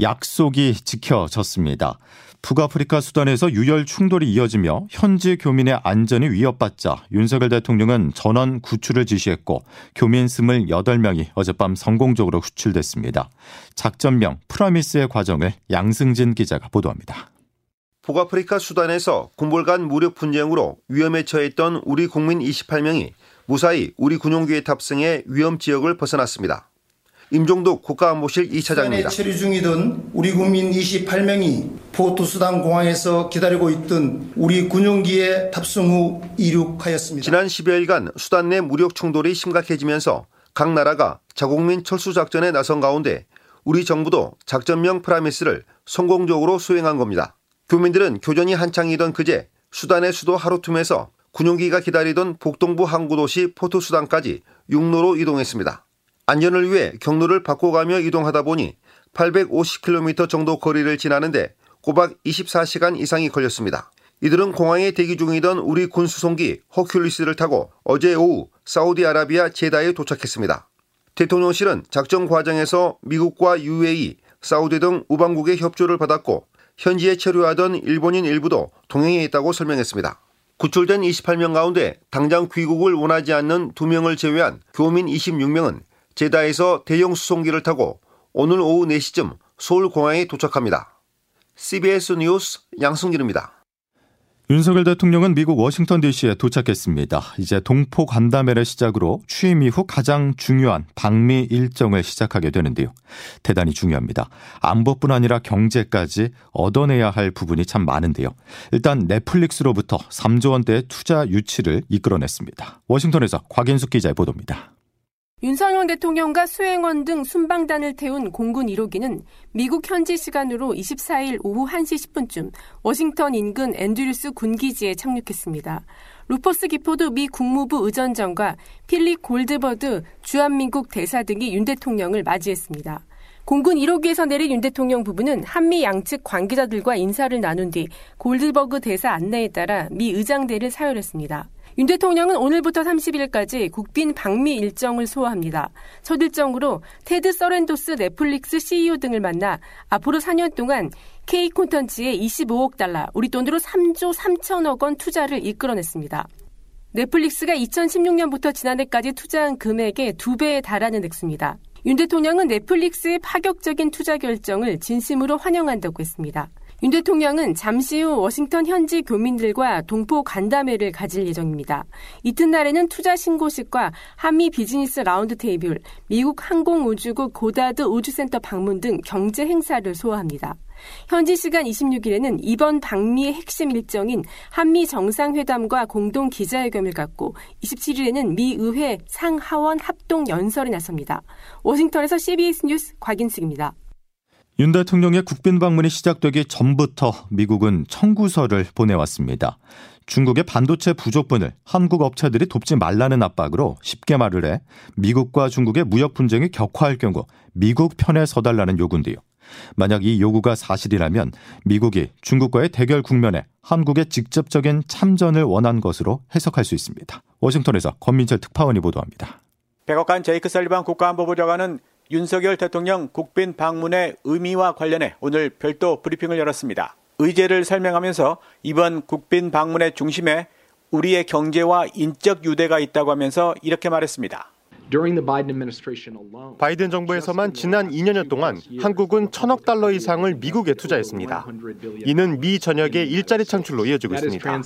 약속이 지켜졌습니다. 북아프리카 수단에서 유혈 충돌이 이어지며 현지 교민의 안전이 위협받자 윤석열 대통령은 전원 구출을 지시했고 교민 28명이 어젯밤 성공적으로 구출됐습니다. 작전명 프라미스의 과정을 양승진 기자가 보도합니다. 북아프리카 수단에서 군벌 간 무력 분쟁으로 위험에 처했던 우리 국민 28명이 무사히 우리 군용기에 탑승해 위험 지역을 벗어났습니다. 임종덕 국가안보실 2차장입니다. 처리 중이던 우리 국민 28명이 포트수단 공항에서 기다리고 있던 우리 군용기에 탑승 후 이륙하였습니다. 지난 10여일간 수단 내 무력 충돌이 심각해지면서 각 나라가 자국민 철수 작전에 나선 가운데 우리 정부도 작전명 프라미스를 성공적으로 수행한 겁니다. 교민들은 교전이 한창이던 그제 수단의 수도 하루툼에서 군용기가 기다리던 북동부 항구도시 포트수단까지 육로로 이동했습니다. 안전을 위해 경로를 바꿔가며 이동하다 보니 850km 정도 거리를 지나는데 꼬박 24시간 이상이 걸렸습니다. 이들은 공항에 대기 중이던 우리 군 수송기 허큘리스를 타고 어제 오후 사우디아라비아 제다에 도착했습니다. 대통령실은 작전 과정에서 미국과 UAE, 사우디 등 우방국의 협조를 받았고 현지에 체류하던 일본인 일부도 동행해 있다고 설명했습니다. 구출된 28명 가운데 당장 귀국을 원하지 않는 2명을 제외한 교민 26명은 제다에서 대형 수송기를 타고 오늘 오후 4시쯤 서울공항에 도착합니다. CBS 뉴스 양승길입니다. 윤석열 대통령은 미국 워싱턴 DC에 도착했습니다. 이제 동포 간담회를 시작으로 취임 이후 가장 중요한 방미 일정을 시작하게 되는데요. 대단히 중요합니다. 안보뿐 아니라 경제까지 얻어내야 할 부분이 참 많은데요. 일단 넷플릭스로부터 3조 원대의 투자 유치를 이끌어냈습니다. 워싱턴에서 곽인숙 기자의 보도입니다. 윤석열 대통령과 수행원 등 순방단을 태운 공군 1호기는 미국 현지 시간으로 24일 오후 1시 10분쯤 워싱턴 인근 앤드류스 군기지에 착륙했습니다. 루퍼스 기포드 미 국무부 의전장과 필립 골드버그 주한민국 대사 등이 윤 대통령을 맞이했습니다. 공군 1호기에서 내린 윤 대통령 부부는 한미 양측 관계자들과 인사를 나눈 뒤 골드버그 대사 안내에 따라 미 의장대를 사열했습니다. 윤 대통령은 오늘부터 30일까지 국빈 방미 일정을 소화합니다. 첫 일정으로 테드 서렌도스 넷플릭스 CEO 등을 만나 앞으로 4년 동안 K 콘텐츠에 25억 달러, 우리 돈으로 3조 3천억 원 투자를 이끌어냈습니다. 넷플릭스가 2016년부터 지난해까지 투자한 금액의 두 배에 달하는 액수입니다. 윤 대통령은 넷플릭스의 파격적인 투자 결정을 진심으로 환영한다고 했습니다. 윤 대통령은 잠시 후 워싱턴 현지 교민들과 동포 간담회를 가질 예정입니다. 이튿날에는 투자 신고식과 한미 비즈니스 라운드 테이블, 미국 항공우주국 고다드 우주센터 방문 등 경제 행사를 소화합니다. 현지 시간 26일에는 이번 방미의 핵심 일정인 한미 정상회담과 공동 기자회견을 갖고 27일에는 미 의회 상하원 합동 연설에 나섭니다. 워싱턴에서 CBS 뉴스 곽인숙입니다. 윤 대통령의 국빈 방문이 시작되기 전부터 미국은 청구서를 보내왔습니다. 중국의 반도체 부족분을 한국 업체들이 돕지 말라는 압박으로 쉽게 말을 해 미국과 중국의 무역 분쟁이 격화할 경우 미국 편에 서달라는 요구인데요. 만약 이 요구가 사실이라면 미국이 중국과의 대결 국면에 한국의 직접적인 참전을 원한 것으로 해석할 수 있습니다. 워싱턴에서 권민철 특파원이 보도합니다. 백악관 제이크 설리반 국가안보부 장관은 윤석열 대통령 국빈 방문의 의미와 관련해 오늘 별도 브리핑을 열었습니다. 의제를 설명하면서 이번 국빈 방문의 중심에 우리의 경제와 인적 유대가 있다고 하면서 이렇게 말했습니다. 바이든 정부에서만 지난 2년여 동안 한국은 천억 달러 이상을 미국에 투자했습니다. 이는 미 전역의 일자리 창출로 이어지고 있습니다.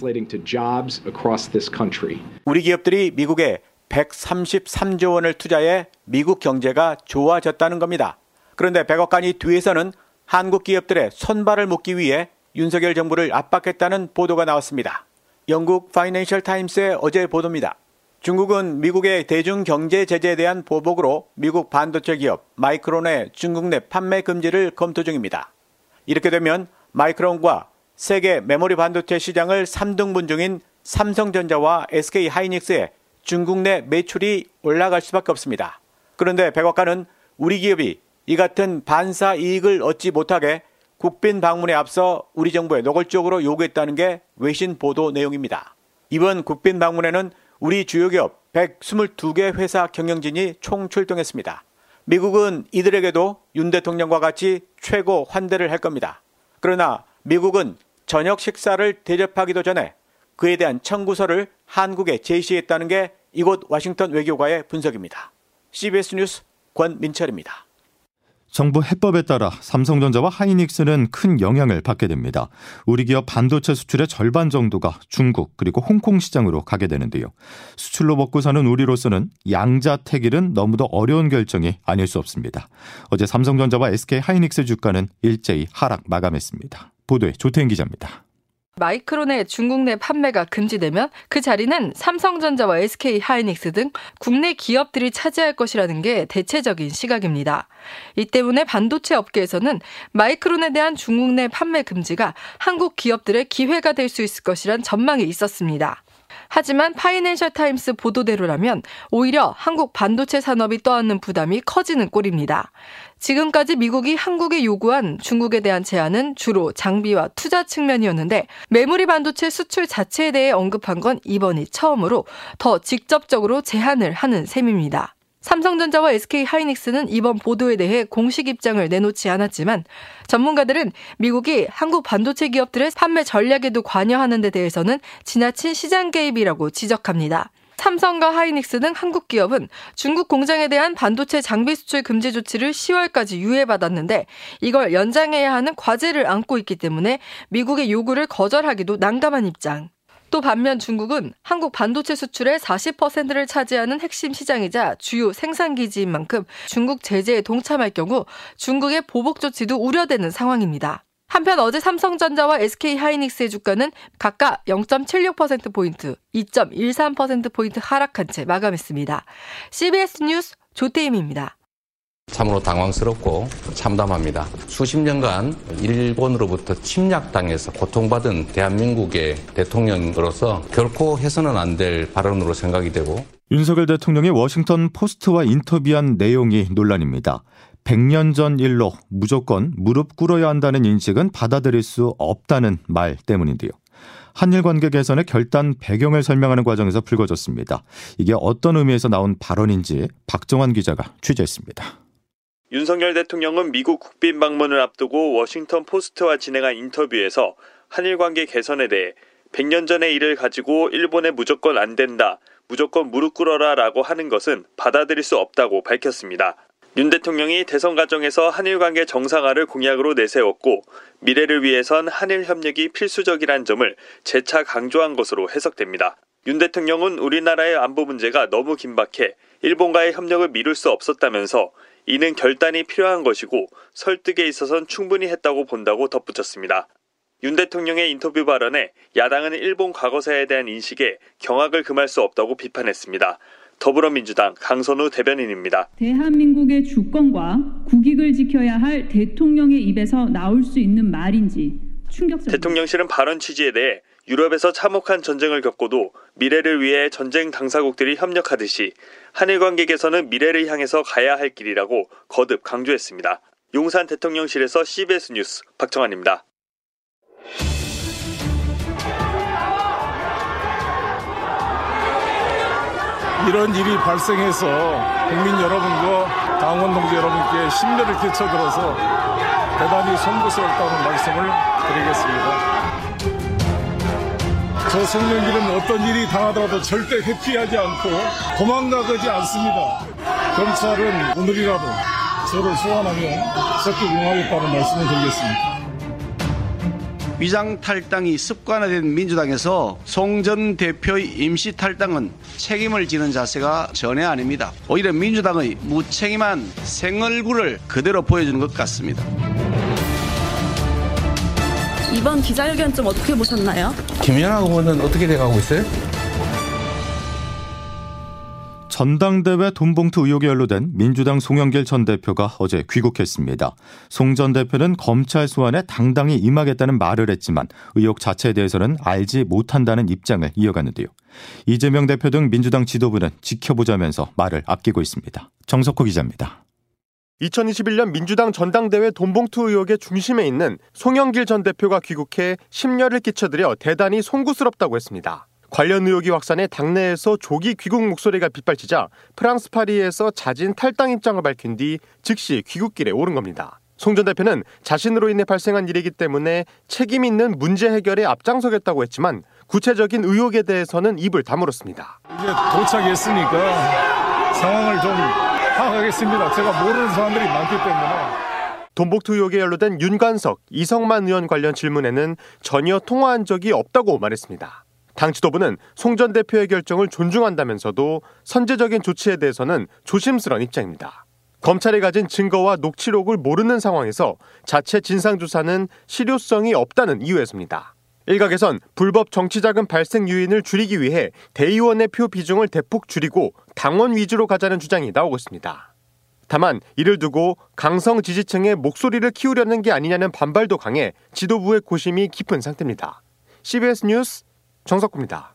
우리 기업들이 미국에 133조 원을 투자해 미국 경제가 좋아졌다는 겁니다. 그런데 백악관이 뒤에서는 한국 기업들의 손발을 묶기 위해 윤석열 정부를 압박했다는 보도가 나왔습니다. 영국 파이낸셜 타임스의 어제 보도입니다. 중국은 미국의 대중 경제 제재에 대한 보복으로 미국 반도체 기업 마이크론의 중국 내 판매 금지를 검토 중입니다. 이렇게 되면 마이크론과 세계 메모리 반도체 시장을 3등분 중인 삼성전자와 SK 하이닉스의 중국 내 매출이 올라갈 수밖에 없습니다. 그런데 백악관은 우리 기업이 이 같은 반사 이익을 얻지 못하게 국빈 방문에 앞서 우리 정부에 노골적으로 요구했다는 게 외신 보도 내용입니다. 이번 국빈 방문에는 우리 주요 기업 122개 회사 경영진이 총 출동했습니다. 미국은 이들에게도 윤 대통령과 같이 최고 환대를 할 겁니다. 그러나 미국은 저녁 식사를 대접하기도 전에 그에 대한 청구서를 한국에 제시했다는 게 이곳 워싱턴 외교가의 분석입니다. CBS 뉴스 권민철입니다. 정부 해법에 따라 삼성전자와 하이닉스는 큰 영향을 받게 됩니다. 우리 기업 반도체 수출의 절반 정도가 중국 그리고 홍콩 시장으로 가게 되는데요. 수출로 먹고 사는 우리로서는 양자택일은 너무도 어려운 결정이 아닐 수 없습니다. 어제 삼성전자와 SK 하이닉스 주가는 일제히 하락 마감했습니다. 보도에 조태인 기자입니다. 마이크론의 중국 내 판매가 금지되면 그 자리는 삼성전자와 SK 하이닉스 등 국내 기업들이 차지할 것이라는 게 대체적인 시각입니다. 이 때문에 반도체 업계에서는 마이크론에 대한 중국 내 판매 금지가 한국 기업들의 기회가 될 수 있을 것이란 전망이 있었습니다. 하지만 파이낸셜 타임스 보도대로라면 오히려 한국 반도체 산업이 떠안는 부담이 커지는 꼴입니다. 지금까지 미국이 한국에 요구한 중국에 대한 제한은 주로 장비와 투자 측면이었는데 메모리 반도체 수출 자체에 대해 언급한 건 이번이 처음으로 더 직접적으로 제한을 하는 셈입니다. 삼성전자와 SK 하이닉스는 이번 보도에 대해 공식 입장을 내놓지 않았지만 전문가들은 미국이 한국 반도체 기업들의 판매 전략에도 관여하는 데 대해서는 지나친 시장 개입이라고 지적합니다. 삼성과 하이닉스 등 한국 기업은 중국 공장에 대한 반도체 장비 수출 금지 조치를 10월까지 유예받았는데 이걸 연장해야 하는 과제를 안고 있기 때문에 미국의 요구를 거절하기도 난감한 입장. 또 반면 중국은 한국 반도체 수출의 40%를 차지하는 핵심 시장이자 주요 생산기지인 만큼 중국 제재에 동참할 경우 중국의 보복 조치도 우려되는 상황입니다. 한편 어제 삼성전자와 SK 하이닉스의 주가는 각각 0.76%포인트, 2.13%포인트 하락한 채 마감했습니다. CBS 뉴스 조태임입니다. 참으로 당황스럽고 참담합니다. 수십 년간 일본으로부터 침략당해서 고통받은 대한민국의 대통령으로서 결코 해서는 안 될 발언으로 생각이 되고 윤석열 대통령이 워싱턴 포스트와 인터뷰한 내용이 논란입니다. 100년 전 일로 무조건 무릎 꿇어야 한다는 인식은 받아들일 수 없다는 말 때문인데요. 한일 관계 개선의 결단 배경을 설명하는 과정에서 불거졌습니다. 이게 어떤 의미에서 나온 발언인지 박정환 기자가 취재했습니다. 윤석열 대통령은 미국 국빈 방문을 앞두고 워싱턴 포스트와 진행한 인터뷰에서 한일 관계 개선에 대해 100년 전의 일을 가지고 일본에 무조건 안 된다, 무조건 무릎 꿇어라 라고 하는 것은 받아들일 수 없다고 밝혔습니다. 윤 대통령이 대선 과정에서 한일 관계 정상화를 공약으로 내세웠고 미래를 위해선 한일 협력이 필수적이란 점을 재차 강조한 것으로 해석됩니다. 윤 대통령은 우리나라의 안보 문제가 너무 긴박해 일본과의 협력을 미룰 수 없었다면서 이는 결단이 필요한 것이고 설득에 있어선 충분히 했다고 본다고 덧붙였습니다. 윤 대통령의 인터뷰 발언에 야당은 일본 과거사에 대한 인식에 경악을 금할 수 없다고 비판했습니다. 더불어민주당 강선우 대변인입니다. 대한민국의 주권과 국익을 지켜야 할 대통령의 입에서 나올 수 있는 말인지 충격적. 대통령실은 발언 취지에 대해 유럽에서 참혹한 전쟁을 겪고도 미래를 위해 전쟁 당사국들이 협력하듯이 한일 관계 개선은 미래를 향해서 가야 할 길이라고 거듭 강조했습니다. 용산 대통령실에서 CBS 뉴스 박정환입니다. 이런 일이 발생해서 국민 여러분과 당원 동지 여러분께 심려를 끼쳐들어서 대단히 송구스럽다는 말씀을 드리겠습니다. 저 생명길은 어떤 일이 당하더라도 절대 회피하지 않고 도망가지 않습니다. 검찰은 오늘이라도 저를 소환하면 적극 응하겠다는 말씀을 드리겠습니다. 위장 탈당이 습관화된 민주당에서 송 전 대표의 임시 탈당은 책임을 지는 자세가 전혀 아닙니다. 오히려 민주당의 무책임한 생얼굴을 그대로 보여주는 것 같습니다. 이번 기자회견 좀 어떻게 보셨나요? 김연아 의원은 어떻게 돼가고 있어요? 전당대회 돈봉투 의혹에 연루된 민주당 송영길 전 대표가 어제 귀국했습니다. 송 전 대표는 검찰 소환에 당당히 임하겠다는 말을 했지만 의혹 자체에 대해서는 알지 못한다는 입장을 이어갔는데요. 이재명 대표 등 민주당 지도부는 지켜보자면서 말을 아끼고 있습니다. 정석호 기자입니다. 2021년 민주당 전당대회 돈봉투 의혹의 중심에 있는 송영길 전 대표가 귀국해 심려를 끼쳐드려 대단히 송구스럽다고 했습니다. 관련 의혹이 확산해 당내에서 조기 귀국 목소리가 빗발치자 프랑스 파리에서 자진 탈당 입장을 밝힌 뒤 즉시 귀국길에 오른 겁니다. 송 전 대표는 자신으로 인해 발생한 일이기 때문에 책임 있는 문제 해결에 앞장서겠다고 했지만 구체적인 의혹에 대해서는 입을 다물었습니다. 이제 도착했으니까 상황을 좀 파악하겠습니다. 제가 모르는 사람들이 많기 때문에. 돈복투 의혹에 연루된 윤관석, 이성만 의원 관련 질문에는 전혀 통화한 적이 없다고 말했습니다. 당 지도부는 송 전 대표의 결정을 존중한다면서도 선제적인 조치에 대해서는 조심스러운 입장입니다. 검찰이 가진 증거와 녹취록을 모르는 상황에서 자체 진상조사는 실효성이 없다는 이유에서입니다. 일각에선 불법 정치자금 발생 유인을 줄이기 위해 대의원의 표 비중을 대폭 줄이고 당원 위주로 가자는 주장이 나오고 있습니다. 다만 이를 두고 강성 지지층의 목소리를 키우려는 게 아니냐는 반발도 강해 지도부의 고심이 깊은 상태입니다. CBS 뉴스 정석구입니다.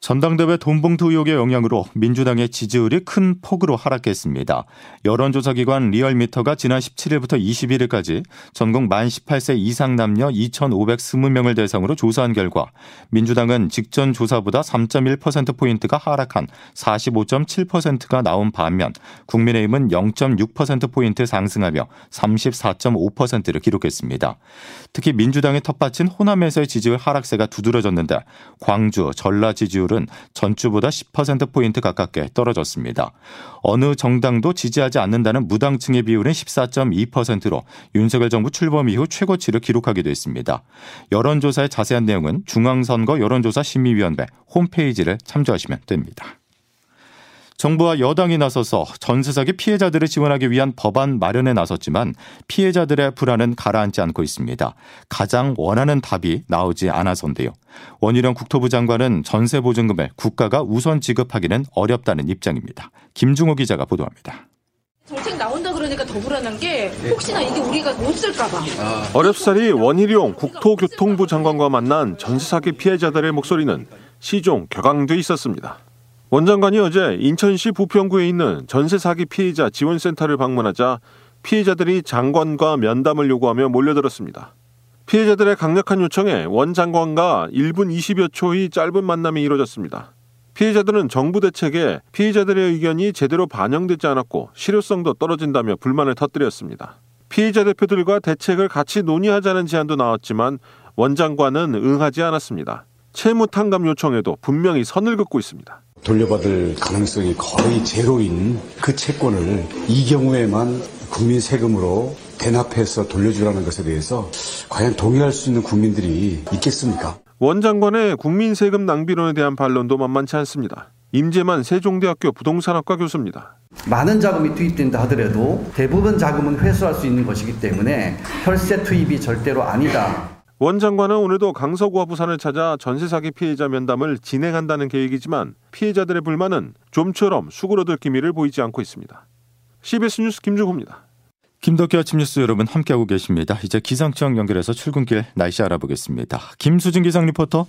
전당대회 돈봉투 의혹의 영향으로 민주당의 지지율이 큰 폭으로 하락했습니다. 여론조사기관 리얼미터가 지난 17일부터 21일까지 전국 만 18세 이상 남녀 2,520명을 대상으로 조사한 결과 민주당은 직전 조사보다 3.1%포인트가 하락한 45.7%가 나온 반면 국민의힘은 0.6%포인트 상승하며 34.5%를 기록했습니다. 특히 민주당이 텃밭인 호남에서의 지지율 하락세가 두드러졌는데 광주, 전라 지지율 지지율은 전주보다 10%포인트 가깝게 떨어졌습니다. 어느 정당도 지지하지 않는다는 무당층의 비율은 14.2%로 윤석열 정부 출범 이후 최고치를 기록하기도 했습니다. 여론조사의 자세한 내용은 중앙선거 여론조사 심의위원회 홈페이지를 참조하시면 됩니다. 정부와 여당이 나서서 전세 사기 피해자들을 지원하기 위한 법안 마련에 나섰지만 피해자들의 불안은 가라앉지 않고 있습니다. 가장 원하는 답이 나오지 않아서인데요. 원희룡 국토부 장관은 전세 보증금을 국가가 우선 지급하기는 어렵다는 입장입니다. 김중호 기자가 보도합니다. 정책 나온다 그러니까 더 불안한 게 혹시나 이게 우리가 못 쓸까봐. 어렵사리 원희룡 국토교통부 장관과 만난 전세 사기 피해자들의 목소리는 시종 격앙돼 있었습니다. 원 장관이 어제 인천시 부평구에 있는 전세 사기 피해자 지원센터를 방문하자 피해자들이 장관과 면담을 요구하며 몰려들었습니다. 피해자들의 강력한 요청에 원 장관과 1분 20여 초의 짧은 만남이 이루어졌습니다. 피해자들은 정부 대책에 피해자들의 의견이 제대로 반영되지 않았고 실효성도 떨어진다며 불만을 터뜨렸습니다. 피해자 대표들과 대책을 같이 논의하자는 제안도 나왔지만 원 장관은 응하지 않았습니다. 채무 탕감 요청에도 분명히 선을 긋고 있습니다. 돌려받을 가능성이 거의 제로인 그 채권을 이 경우에만 국민 세금으로 대납해서 돌려주라는 것에 대해서 과연 동의할 수 있는 국민들이 있겠습니까? 원 장관의 국민 세금 낭비론에 대한 반론도 만만치 않습니다. 임재만 세종대학교 부동산학과 교수입니다. 많은 자금이 투입된다 하더라도 대부분 자금은 회수할 수 있는 것이기 때문에 혈세 투입이 절대로 아니다. 원 장관은 오늘도 강서구와 부산을 찾아 전세 사기 피해자 면담을 진행한다는 계획이지만 피해자들의 불만은 좀처럼 수그러들 기미를 보이지 않고 있습니다. CBS 뉴스 김주호입니다. 김덕기 아침 뉴스 여러분 함께하고 계십니다. 이제 기상청 연결해서 출근길 날씨 알아보겠습니다. 김수진 기상 리포터.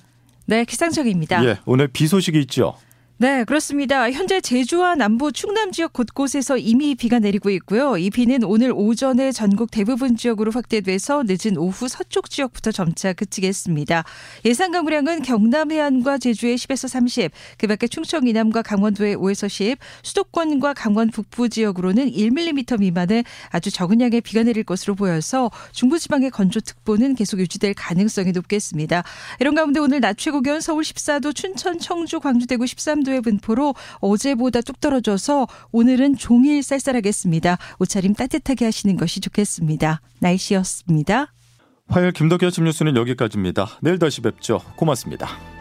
네, 기상청입니다. 예, 오늘 비 소식이 있죠. 네, 그렇습니다. 현재 제주와 남부 충남 지역 곳곳에서 이미 비가 내리고 있고요. 이 비는 오늘 오전에 전국 대부분 지역으로 확대돼서 늦은 오후 서쪽 지역부터 점차 그치겠습니다. 예상 강우량은 경남 해안과 제주의 10에서 30, 그 밖에 충청 이남과 강원도의 5에서 10, 수도권과 강원 북부 지역으로는 1mm 미만의 아주 적은 양의 비가 내릴 것으로 보여서 중부지방의 건조특보는 계속 유지될 가능성이 높겠습니다. 이런 가운데 오늘 낮 최고 기온 서울 14도, 춘천, 청주, 광주, 대구 13도 정도의 분포로 어제보다 뚝 떨어져서 오늘은 종일 쌀쌀하겠습니다. 옷차림 따뜻하게 하시는 것이 좋겠습니다. 날씨였습니다. 화요일 김덕기 아침 뉴스는 여기까지입니다. 내일 다시 뵙죠. 고맙습니다.